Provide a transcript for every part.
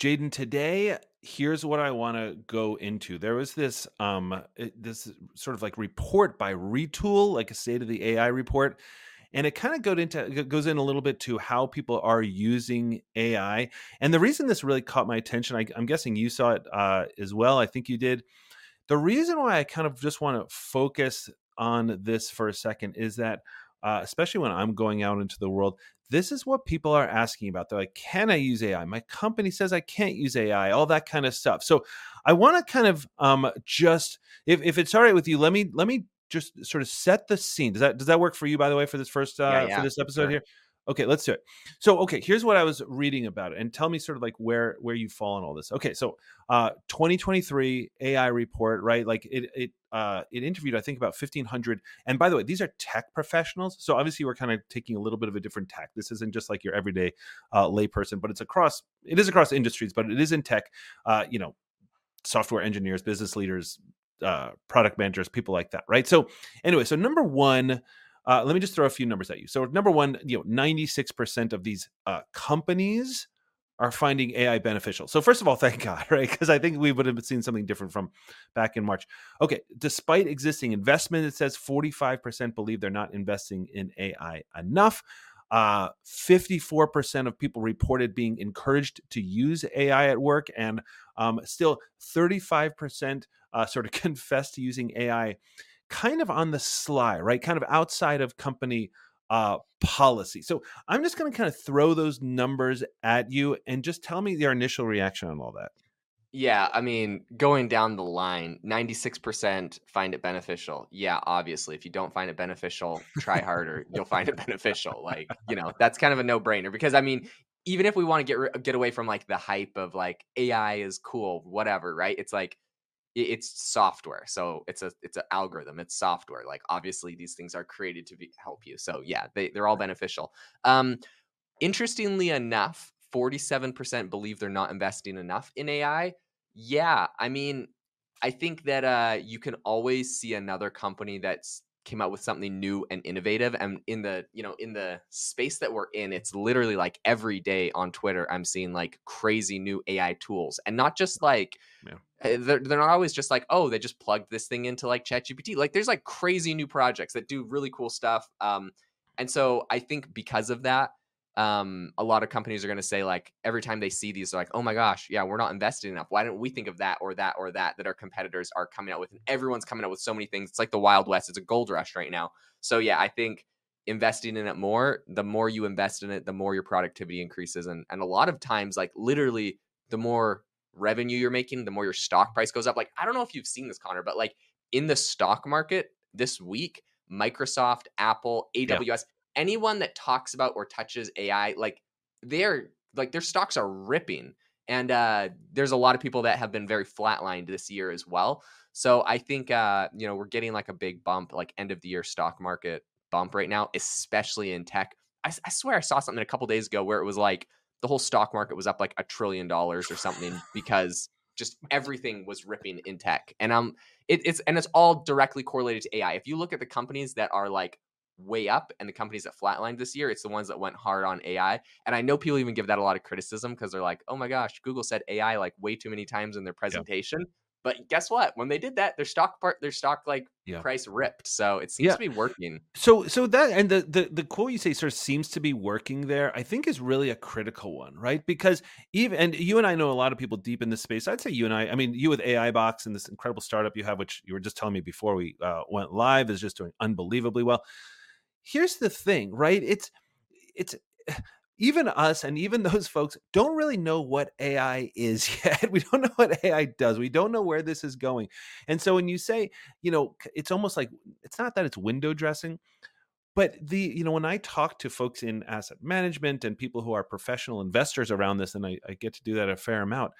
Jaden, today here's what I want to go into. There was this um this sort of like report by Retool, like a state of the AI report, and it kind of goes into goes in a little bit to how people are using AI. And the reason this really caught my attention, I, am guessing you saw it uh, as well. I think you did. The reason why I kind of just want to focus on this for a second is that uh, especially when I'm going out into the world, this is what people are asking about. They're like, can I use AI? My company says I can't use AI, all that kind of stuff. So I want to kind of um, just, if, if it's all right with you, let me let me just sort of set the scene. Does that does that work for you, by the way, for this first uh, yeah, yeah, for this episode sure. here? Okay, let's do it. So, okay, here's what I was reading about it, and tell me sort of like where where you fall on all this. Okay, so uh, 2023 AI report, right? Like it it uh, it interviewed I think about 1,500. And by the way, these are tech professionals, so obviously we're kind of taking a little bit of a different tack. This isn't just like your everyday uh, layperson, but it's across it is across industries, but it is in tech. Uh, you know, software engineers, business leaders, uh, product managers, people like that, right? So anyway, so number one uh, let me just throw a few numbers at you. So number one, you know, 96% of these uh, companies are finding AI beneficial. So first of all, thank God, right? Because I think we would have seen something different from back in March. Okay, despite existing investment, it says 45% believe they're not investing in AI enough. Uh, 54% of people reported being encouraged to use AI at work, and um, still 35% uh, sort of confess to using AI kind of on the sly, right? Kind of outside of company uh, policy. So I'm just going to kind of throw those numbers at you and just tell me your initial reaction on all that. Yeah, I mean, going down the line, 96% find it beneficial. Yeah, obviously, if you don't find it beneficial, try harder. You'll find it beneficial. Like, you know, that's kind of a no-brainer because I mean, even if we want to get get away from like the hype of like AI is cool, whatever, right? It's like it's software so it's a it's an algorithm it's software like obviously these things are created to be, help you so yeah they, they're all beneficial. Um interestingly enough 47% believe they're not investing enough in ai yeah i mean i think that uh you can always see another company that's came out with something new and innovative and in the you know in the space that we're in it's literally like every day on twitter i'm seeing like crazy new ai tools and not just like yeah. Eh, they're, they're not always just like oh they just plugged this thing into like ChatGPT. Like there's like crazy new projects that do really cool stuff. Um, and so I think because of that, um, a lot of companies are going to say like every time they see these, they're like, oh my gosh, yeah, we're not invested enough. Why don't we think of that or that or that that our competitors are coming out with? And everyone's coming out with so many things. It's like the Wild West. It's a gold rush right now. So yeah, I think investing in it more, the more you invest in it, the more your productivity increases. And and a lot of times, like literally, the more revenue you're making, the more your stock price goes up. Like, I don't know if you've seen this, Connor, but like in the stock market this week, Microsoft, Apple, AWS, yeah. Anyone that talks about or touches AI, like they're like their stocks are ripping. And uh, there's a lot of people that have been very flatlined this year as well. So I think uh, you know we're getting like a big bump, like end of the year stock market bump right now, especially in tech. I, I swear I saw something a couple days ago where it was like the whole stock market was up like a trillion dollars or something because just everything was ripping in tech. And um it, it's and it's all directly correlated to AI. If you look at the companies that are like way up and the companies that flatlined this year, it's the ones that went hard on AI. And I know people even give that a lot of criticism because they're like, oh my gosh, Google said AI like way too many times in their presentation. Yep. But guess what? When they did that, their stock part, their stock like yeah. price ripped. So it seems yeah. to be working. So, so that and the, the the quote you say sort of seems to be working there. I think is really a critical one, right? Because even and you and I know a lot of people deep in this space. I'd say you and I. I mean, you with AI Box and this incredible startup you have, which you were just telling me before we uh, went live, is just doing unbelievably well. Here's the thing, right? It's it's even us and even those folks don't really know what AI is yet. We don't know what AI does. We don't know where this is going. And so when you say, you know, it's almost like it's not that it's window dressing, but the, you know, when I talk to folks in asset management and people who are professional investors around this, and I, I get to do that a fair amount,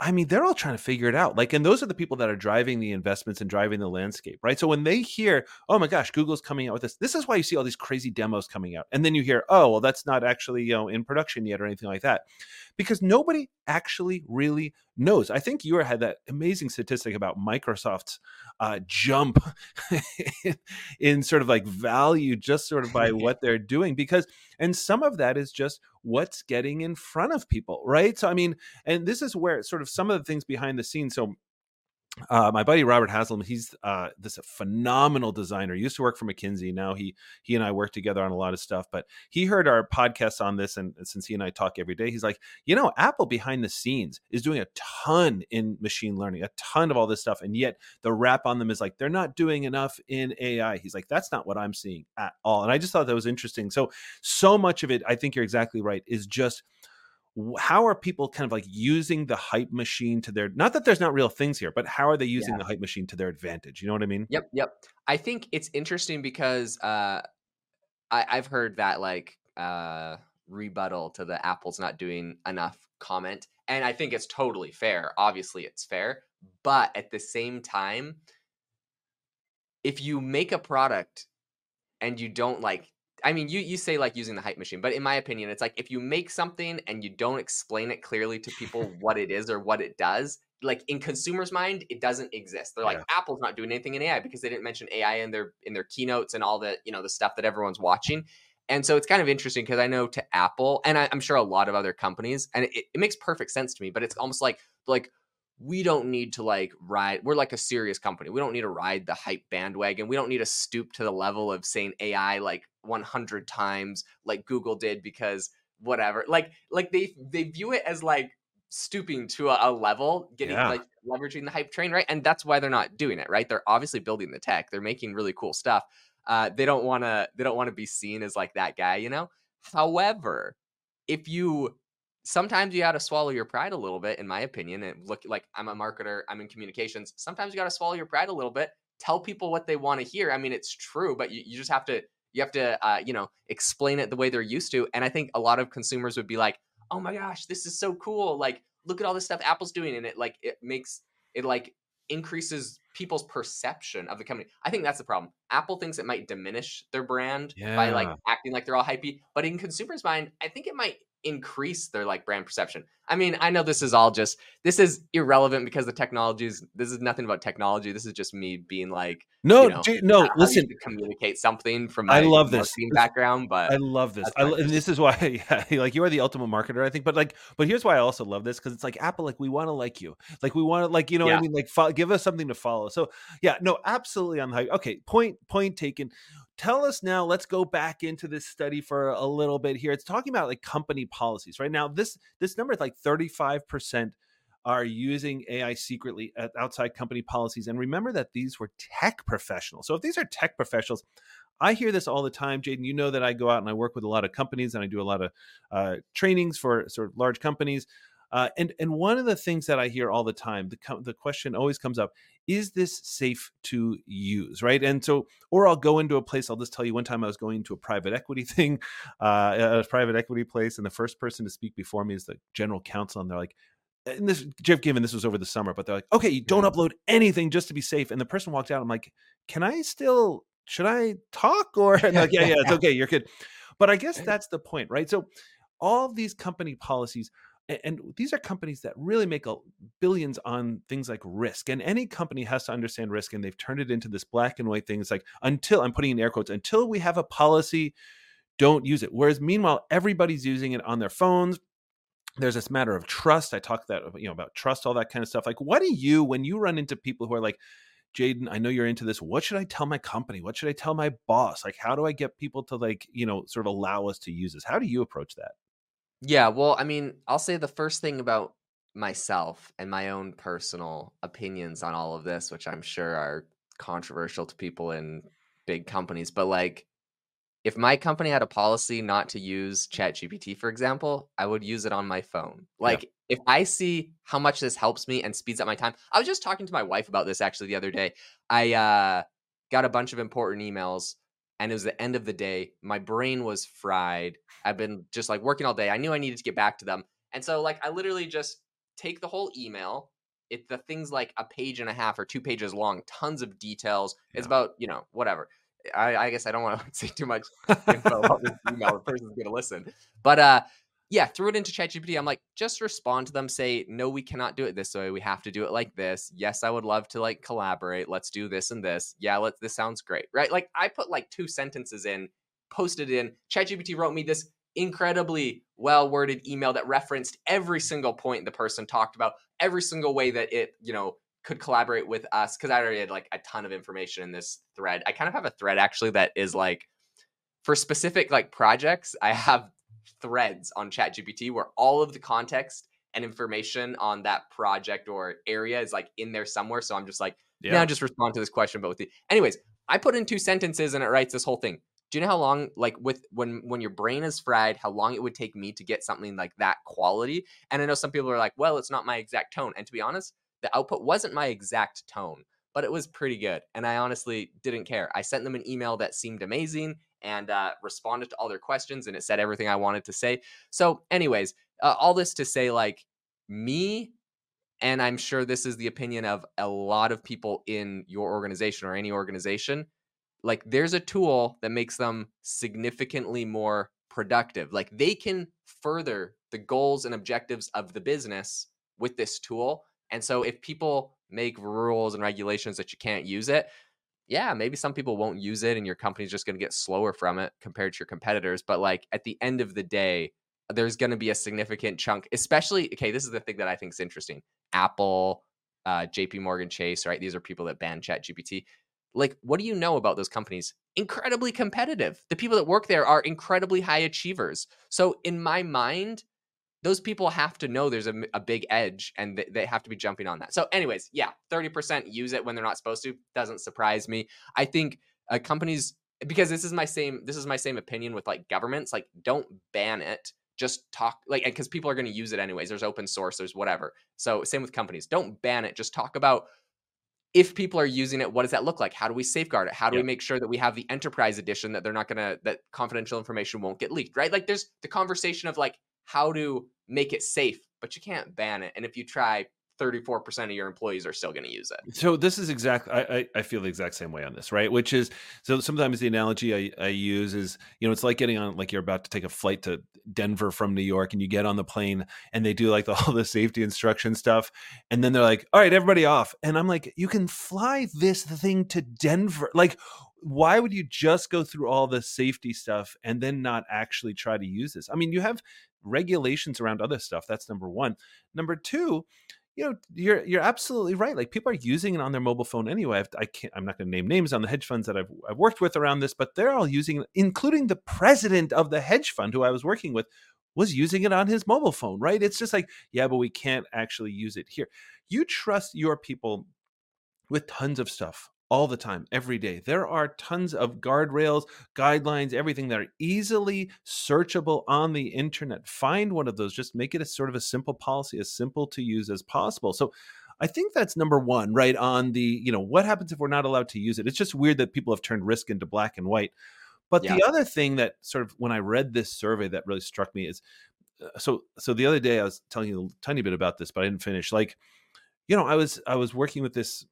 I mean, they're all trying to figure it out. Like, and those are the people that are driving the investments and driving the landscape, right? So when they hear, oh my gosh, Google's coming out with this, this is why you see all these crazy demos coming out. And then you hear, oh, well, that's not actually, you know, in production yet or anything like that. Because nobody actually really knows. I think you had that amazing statistic about Microsoft's uh, jump in, in sort of like value just sort of by what they're doing because and some of that is just what's getting in front of people right so i mean and this is where sort of some of the things behind the scenes so uh, my buddy Robert Haslam, he's uh, this phenomenal designer. He used to work for McKinsey. Now he he and I work together on a lot of stuff. But he heard our podcast on this, and, since he and I talk every day, he's like, you know, Apple behind the scenes is doing a ton in machine learning, a ton of all this stuff, and yet the rap on them is like they're not doing enough in AI. He's like, that's not what I'm seeing at all. And I just thought that was interesting. So so much of it, I think you're exactly right, is just how are people kind of like using the hype machine to their not that there's not real things here but how are they using yeah. the hype machine to their advantage you know what i mean yep yep i think it's interesting because uh I, i've heard that like uh rebuttal to the apple's not doing enough comment and i think it's totally fair obviously it's fair but at the same time if you make a product and you don't like I mean, you you say like using the hype machine, but in my opinion, it's like if you make something and you don't explain it clearly to people what it is or what it does, like in consumers' mind, it doesn't exist. They're like, yeah. Apple's not doing anything in AI because they didn't mention AI in their in their keynotes and all the you know the stuff that everyone's watching. And so it's kind of interesting because I know to Apple and I, am sure a lot of other companies, and it, it makes perfect sense to me. But it's almost like like we don't need to like ride we're like a serious company we don't need to ride the hype bandwagon we don't need to stoop to the level of saying ai like 100 times like google did because whatever like like they they view it as like stooping to a, a level getting yeah. like leveraging the hype train right and that's why they're not doing it right they're obviously building the tech they're making really cool stuff uh they don't want to they don't want to be seen as like that guy you know however if you sometimes you got to swallow your pride a little bit, in my opinion. And look, like I'm a marketer, I'm in communications. Sometimes you got to swallow your pride a little bit. Tell people what they want to hear. I mean, it's true, but you, you just have to you have to uh, you know explain it the way they're used to. And I think a lot of consumers would be like, "Oh my gosh, this is so cool! Like, look at all this stuff Apple's doing," and it like it makes it like increases people's perception of the company. I think that's the problem. Apple thinks it might diminish their brand yeah. by like acting like they're all hypey, but in consumers' mind, I think it might increase their like brand perception. I mean, I know this is all just this is irrelevant because the technologies. This is nothing about technology. This is just me being like, no, you know, no. Listen, to communicate something from my I love this background, but I love this. I, and this is why, yeah, like you are the ultimate marketer, I think. But like, but here's why I also love this because it's like Apple, like we want to like you, like we want to like you know yeah. I mean, like fo- give us something to follow. So yeah, no, absolutely on the hype. Okay, point point taken tell us now let's go back into this study for a little bit here it's talking about like company policies right now this this number is like 35% are using ai secretly at outside company policies and remember that these were tech professionals. So if these are tech professionals i hear this all the time jaden you know that i go out and i work with a lot of companies and i do a lot of uh, trainings for sort of large companies uh, and and one of the things that I hear all the time, the the question always comes up: Is this safe to use? Right? And so, or I'll go into a place. I'll just tell you. One time, I was going to a private equity thing, uh, a private equity place, and the first person to speak before me is the general counsel, and they're like, and this Jeff Given, this was over the summer, but they're like, okay, you don't upload anything just to be safe. And the person walked out. I'm like, can I still? Should I talk? Or like, yeah, yeah, it's okay, you're good. But I guess that's the point, right? So all these company policies and these are companies that really make billions on things like risk and any company has to understand risk and they've turned it into this black and white thing it's like until i'm putting in air quotes until we have a policy don't use it whereas meanwhile everybody's using it on their phones there's this matter of trust i talk that you know about trust all that kind of stuff like what do you when you run into people who are like Jaden, I know you're into this. What should I tell my company? What should I tell my boss? Like, how do I get people to like, you know, sort of allow us to use this? How do you approach that? Yeah, well, I mean, I'll say the first thing about myself and my own personal opinions on all of this, which I'm sure are controversial to people in big companies, but like if my company had a policy not to use ChatGPT, for example, I would use it on my phone. Like yeah. if I see how much this helps me and speeds up my time. I was just talking to my wife about this actually the other day. I uh, got a bunch of important emails and it was the end of the day. My brain was fried. I've been just like working all day. I knew I needed to get back to them. And so like I literally just take the whole email. It the thing's like a page and a half or two pages long, tons of details. Yeah. It's about, you know, whatever. I, I guess I don't want to say too much info about this email. The person's gonna listen. But uh yeah, threw it into ChatGPT. I'm like, just respond to them, say, no, we cannot do it this way. We have to do it like this. Yes, I would love to like collaborate. Let's do this and this. Yeah, let this sounds great. Right. Like I put like two sentences in, posted in. ChatGPT wrote me this incredibly well worded email that referenced every single point the person talked about, every single way that it, you know, could collaborate with us. Cause I already had like a ton of information in this thread. I kind of have a thread actually that is like for specific like projects, I have threads on ChatGPT where all of the context and information on that project or area is like in there somewhere. So I'm just like, yeah, now just respond to this question. But with the, anyways, I put in two sentences and it writes this whole thing. Do you know how long, like with when when your brain is fried, how long it would take me to get something like that quality? And I know some people are like, well, it's not my exact tone. And to be honest, the output wasn't my exact tone, but it was pretty good. And I honestly didn't care. I sent them an email that seemed amazing and uh, responded to all their questions and it said everything I wanted to say. So, anyways, uh, all this to say, like, me, and I'm sure this is the opinion of a lot of people in your organization or any organization, like, there's a tool that makes them significantly more productive. Like, they can further the goals and objectives of the business with this tool. And so, if people make rules and regulations that you can't use it, yeah, maybe some people won't use it and your company's just going to get slower from it compared to your competitors. But like at the end of the day, there's going to be a significant chunk, especially, okay, this is the thing that I think is interesting. Apple, uh, JP Morgan Chase, right? These are people that ban Chat GPT. Like, what do you know about those companies? Incredibly competitive. The people that work there are incredibly high achievers. So, in my mind, those people have to know there's a, a big edge and th- they have to be jumping on that. So, anyways, yeah, 30% use it when they're not supposed to. Doesn't surprise me. I think uh, companies, because this is my same, this is my same opinion with like governments, like don't ban it. Just talk like, because people are going to use it anyways. There's open source, there's whatever. So, same with companies. Don't ban it. Just talk about if people are using it, what does that look like? How do we safeguard it? How do yep. we make sure that we have the enterprise edition that they're not gonna that confidential information won't get leaked, right? Like there's the conversation of like how to make it safe, but you can't ban it. And if you try, 34% of your employees are still going to use it. So this is exactly I, I feel the exact same way on this, right? Which is so sometimes the analogy I, I use is, you know, it's like getting on like you're about to take a flight to Denver from New York and you get on the plane and they do like the, all the safety instruction stuff. And then they're like, all right, everybody off. And I'm like, you can fly this thing to Denver. Like, why would you just go through all the safety stuff and then not actually try to use this? I mean, you have regulations around other stuff. That's number one. Number two, you know, you're you're absolutely right. Like people are using it on their mobile phone anyway. I've, I can't. I'm not going to name names on the hedge funds that I've I've worked with around this, but they're all using it, including the president of the hedge fund who I was working with was using it on his mobile phone. Right? It's just like, yeah, but we can't actually use it here. You trust your people with tons of stuff all the time, every day. There are tons of guardrails, guidelines, everything that are easily searchable on the internet. Find one of those, just make it a sort of a simple policy, as simple to use as possible. So I think that's number one, right? On the, you know, what happens if we're not allowed to use it? It's just weird that people have turned risk into black and white. But yeah. the other thing that sort of when I read this survey that really struck me is uh, so so the other day I was telling you a tiny bit about this, but I didn't finish. Like, you know, I was I was working with this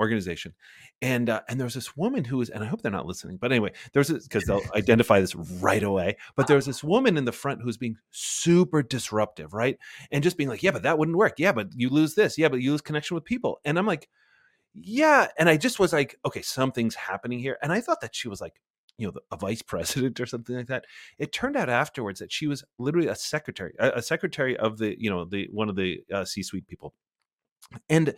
organization. And uh, and there was this woman who was and i hope they're not listening but anyway there's because they'll identify this right away but there was this woman in the front who's being super disruptive right? And just being like yeah but that wouldn't work. Yeah but you lose this. Yeah but you lose connection with people. And i'm like yeah. And i just was like okay something's happening here. And i thought that she was like you know a vice president or something like that. It turned out afterwards that she was literally a secretary a, a secretary of the you know the one of the uh, c-suite people. And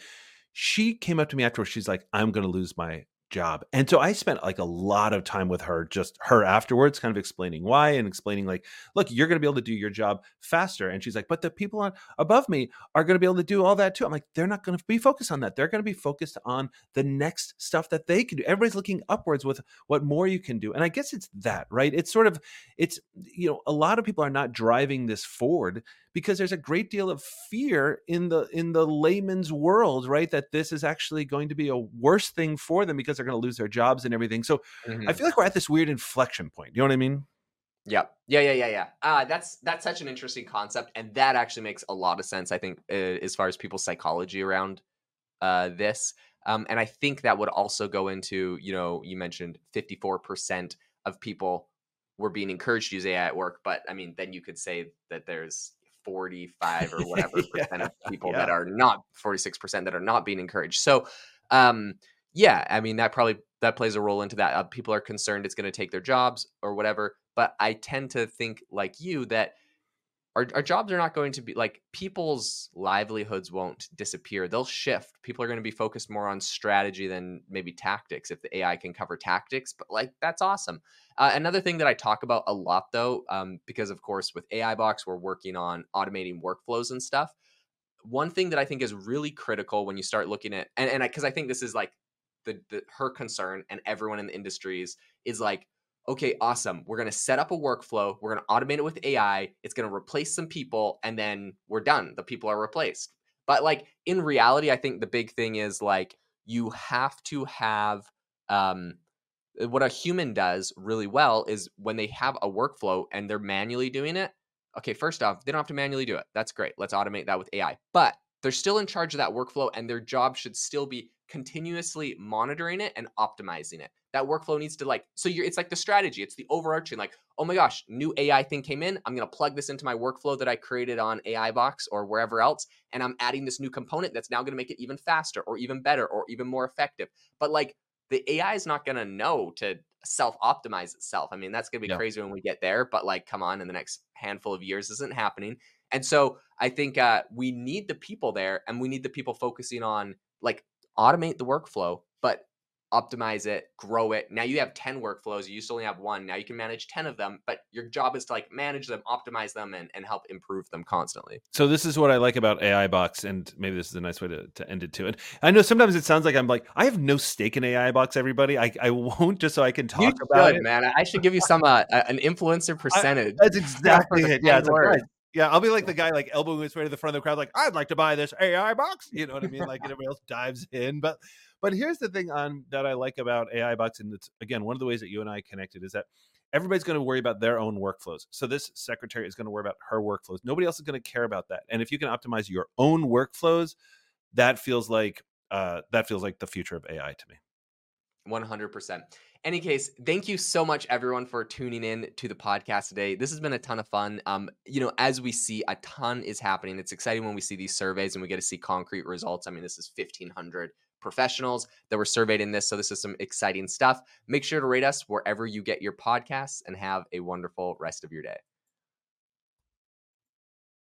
she came up to me afterwards. She's like, I'm going to lose my job. And so I spent like a lot of time with her, just her afterwards, kind of explaining why and explaining like, look, you're going to be able to do your job faster. And she's like, but the people on above me are going to be able to do all that too. I'm like, they're not going to be focused on that. They're going to be focused on the next stuff that they can do. Everybody's looking upwards with what more you can do. And I guess it's that, right? It's sort of, it's, you know, a lot of people are not driving this forward because there's a great deal of fear in the in the layman's world right that this is actually going to be a worse thing for them because they're going to lose their jobs and everything so mm-hmm. i feel like we're at this weird inflection point you know what i mean yeah yeah yeah yeah yeah uh, that's that's such an interesting concept and that actually makes a lot of sense i think uh, as far as people's psychology around uh, this um, and i think that would also go into you know you mentioned 54% of people we're being encouraged to use AI at work. But I mean, then you could say that there's 45 or whatever yeah, percent of people yeah. that are not 46% that are not being encouraged. So, um, yeah, I mean, that probably that plays a role into that. Uh, people are concerned it's going to take their jobs or whatever. But I tend to think like you that our, our jobs are not going to be like people's livelihoods won't disappear. They'll shift. People are going to be focused more on strategy than maybe tactics if the ai can cover tactics but like that's awesome. Uh, another thing that i talk about a lot though um, because of course with ai box we're working on automating workflows and stuff. One thing that i think is really critical when you start looking at and because I, I think this is like the, the her concern and everyone in the industries is like okay, awesome. We're going to set up a workflow. We're going to automate it with AI. It's going to replace some people and then we're done. The people are replaced. But like in reality, I think the big thing is like you have to have um what a human does really well is when they have a workflow and they're manually doing it. Okay, first off, they don't have to manually do it. That's great. Let's automate that with AI. But they're still in charge of that workflow and their job should still be continuously monitoring it and optimizing it. That workflow needs to like so you're it's like the strategy it's the overarching like oh my gosh new ai thing came in i'm going to plug this into my workflow that i created on ai box or wherever else and i'm adding this new component that's now going to make it even faster or even better or even more effective. But like the ai is not going to know to self optimize itself. I mean that's going to be yeah. crazy when we get there but like come on in the next handful of years isn't happening and so i think uh, we need the people there and we need the people focusing on like automate the workflow but optimize it, grow it. Now you have 10 workflows, you used to only have one. Now you can manage 10 of them, but your job is to like manage them, optimize them, and, and help improve them constantly. So this is what I like about AI Box, and maybe this is a nice way to, to end it too. And I know sometimes it sounds like I'm like, I have no stake in AI Box, everybody. I, I won't just so I can talk you about it. man. I should give you some uh, an influencer percentage. I, that's exactly it. Yeah, it's like, yeah, I'll be like the guy like elbowing his way to the front of the crowd, like I'd like to buy this AI box. You know what I mean? Like everybody else dives in, but but here's the thing on that I like about AI Box, and it's again one of the ways that you and I connected is that everybody's going to worry about their own workflows. So this secretary is going to worry about her workflows. Nobody else is going to care about that. And if you can optimize your own workflows, that feels like uh, that feels like the future of AI to me. One hundred percent. Any case, thank you so much, everyone, for tuning in to the podcast today. This has been a ton of fun. Um, you know, as we see, a ton is happening. It's exciting when we see these surveys and we get to see concrete results. I mean, this is fifteen hundred professionals that were surveyed in this. So this is some exciting stuff. Make sure to rate us wherever you get your podcasts and have a wonderful rest of your day.